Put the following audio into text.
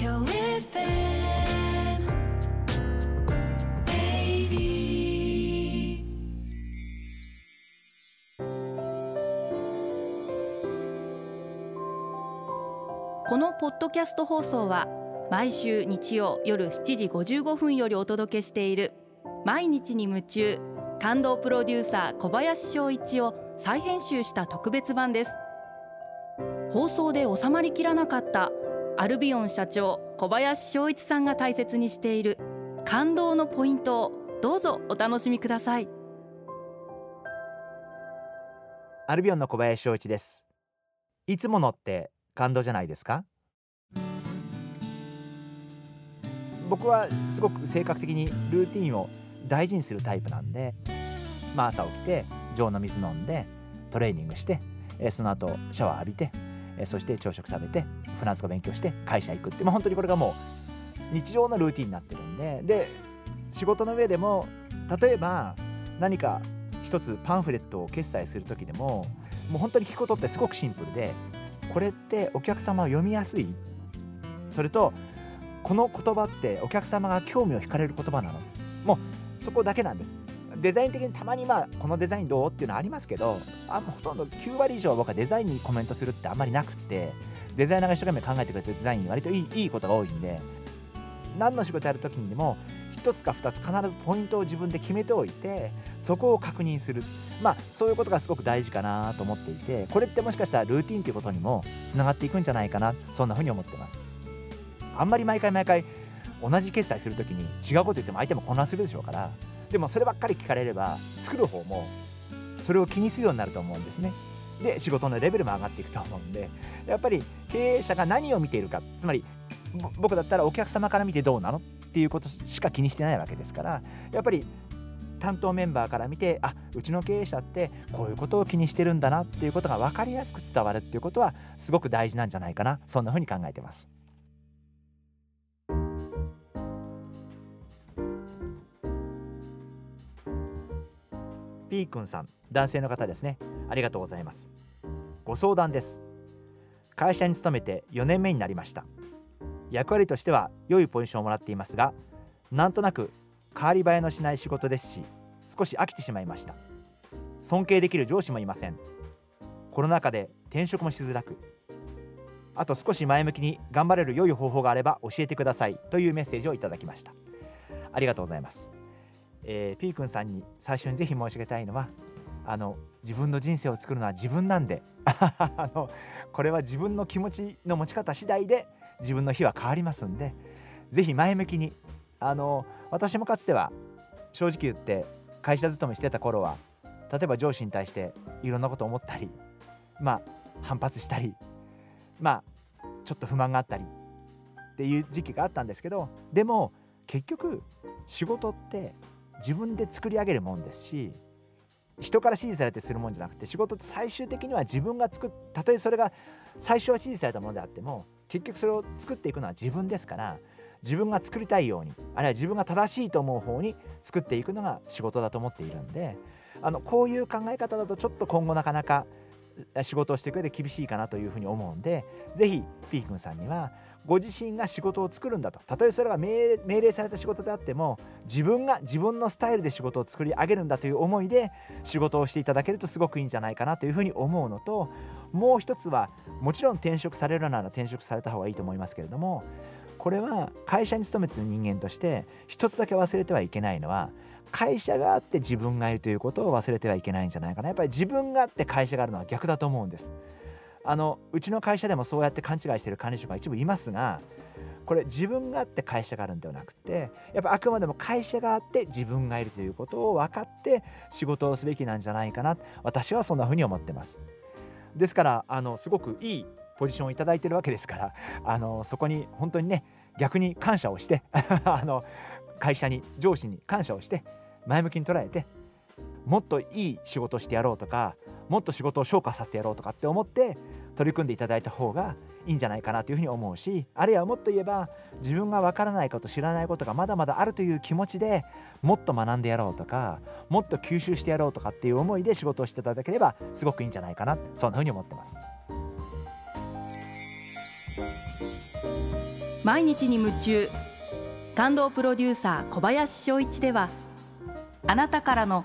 このポッドキャスト放送は毎週日曜夜7時55分よりお届けしている毎日に夢中感動プロデューサー小林翔一を再編集した特別版です。放送で収まりきらなかったアルビオン社長小林翔一さんが大切にしている感動のポイントをどうぞお楽しみください。アルビオンの小林翔一です。いつものって感動じゃないですか？僕はすごく性格的にルーティンを大事にするタイプなんで、まあ、朝起きて常の水飲んでトレーニングしてその後シャワー浴びてえーそして朝食食べてフランス語勉強して会社行くって、まあ、本当にこれがもう日常のルーティンになってるんで。で仕事の上でも例えば何か一つパンフレットを決済する時でももう本当に聞くことってすごくシンプルでこれってお客様は読みやすい。それとこの言葉ってお客様が興味を惹かれる言葉なの。もうそこだけなんです。デザイン的にたまにまあこのデザインどうっていうのはありますけどあもうほとんど9割以上僕はデザインにコメントするってあんまりなくってデザイナーが一生懸命考えてくれてデザイン割といいいいことが多いんで何の仕事やるときにでも一つか二つ必ずポイントを自分で決めておいてそこを確認する。まあそういうことがすごく大事かなと思っていてこれってもしかしたらルーティンということにもつながっていくんじゃないかなそんなふうに思ってます。あんまり毎回毎回同じ決済するときに違うこと言っても相手も混乱するでしょうからでもそればっかり聞かれれば作る方もそれを気にするようになると思うんですねで仕事のレベルも上がっていくと思うんでやっぱり経営者が何を見ているかつまり僕だったらお客様から見てどうなの？っていうことしか気にしてないわけですからやっぱり担当メンバーから見てあうちの経営者ってこういうことを気にしてるんだなっていうことが分かりやすく伝わるっていうことはすごく大事なんじゃないかなそんなふうに考えてます。P 君さん男性の方ですね。ありがとうございます。ご相談です。会社に勤めて4年目になりました。役割としては良いポジションをもらっていますがなんとなく変わり映えのしない仕事ですし少し飽きてしまいました。尊敬できる上司もいません。コロナ禍で転職もしづらく。あと少し前向きに頑張れる良い方法があれば教えてくださいというメッセージをいただきました。ありがとうございます。えー、P 君さんに最初にぜひ申し上げたいのはあの自分の人生を作るのは自分なんで あのこれは自分の気持ちの持ち方次第で自分の日は変わりますんでぜひ前向きにあの私もかつては正直言って会社勤めしてた頃は例えば上司に対していろんなこと思ったりまあ反発したりまあちょっと不満があったりっていう時期があったんですけどでも結局仕事って自分で作り上げるもんですし人から指示されてするもんじゃなくて仕事って最終的には自分が作ったとえそれが最初は指示されたものであっても結局それを作っていくのは自分ですから自分が作りたいようにあるいは自分が正しいと思う方に作っていくのが仕事だと思っているんであのこういう考え方だとちょっと今後なかなか仕事をしてく上で厳しいかなというふうに思うんでぜひ P 君さんにはご自身が仕事を作るんだと。たとえそれが命令命令された仕事であっても自分が自分のスタイルで仕事を作り上げるんだという思いで仕事をしていただけるとすごくいいんじゃないかなというふうに思うのともう一つはもちろん転職されるなら転職された方がいいと思いますけれどもこれは会社に勤めてる人間として一つだけ忘れてはいけないのは会社があって自分がいるということを忘れてはいけないんじゃないかな。やっぱり自分があって会社があるのは逆だと思うんです。あのうちの会社でもそうやって勘違いしている管理職が一部いますがこれ自分があって会社があるんではなくてやっぱあくまでも会社があって自分がいるということを分かって仕事をすべきなんじゃないかな私はそんなふうに思ってます。ですからあのすごくいいポジションをいただいてるわけですからあのそこに本当にね逆に感謝をして あの会社に上司に感謝をして前向きに捉えてもっといい仕事をしてやろうとかもっと仕事を昇華させてやろうとかって思って取り組んでいただいた方がいいんじゃないかなというふうに思うしあるいはもっと言えば自分がわからないこと知らないことがまだまだあるという気持ちでもっと学んでやろうとかもっと吸収してやろうとかっていう思いで仕事をしていただければすごくいいんじゃないかなそんなふうに思ってます。毎日に夢中感動プロデューサー小林翔一ではあなたからの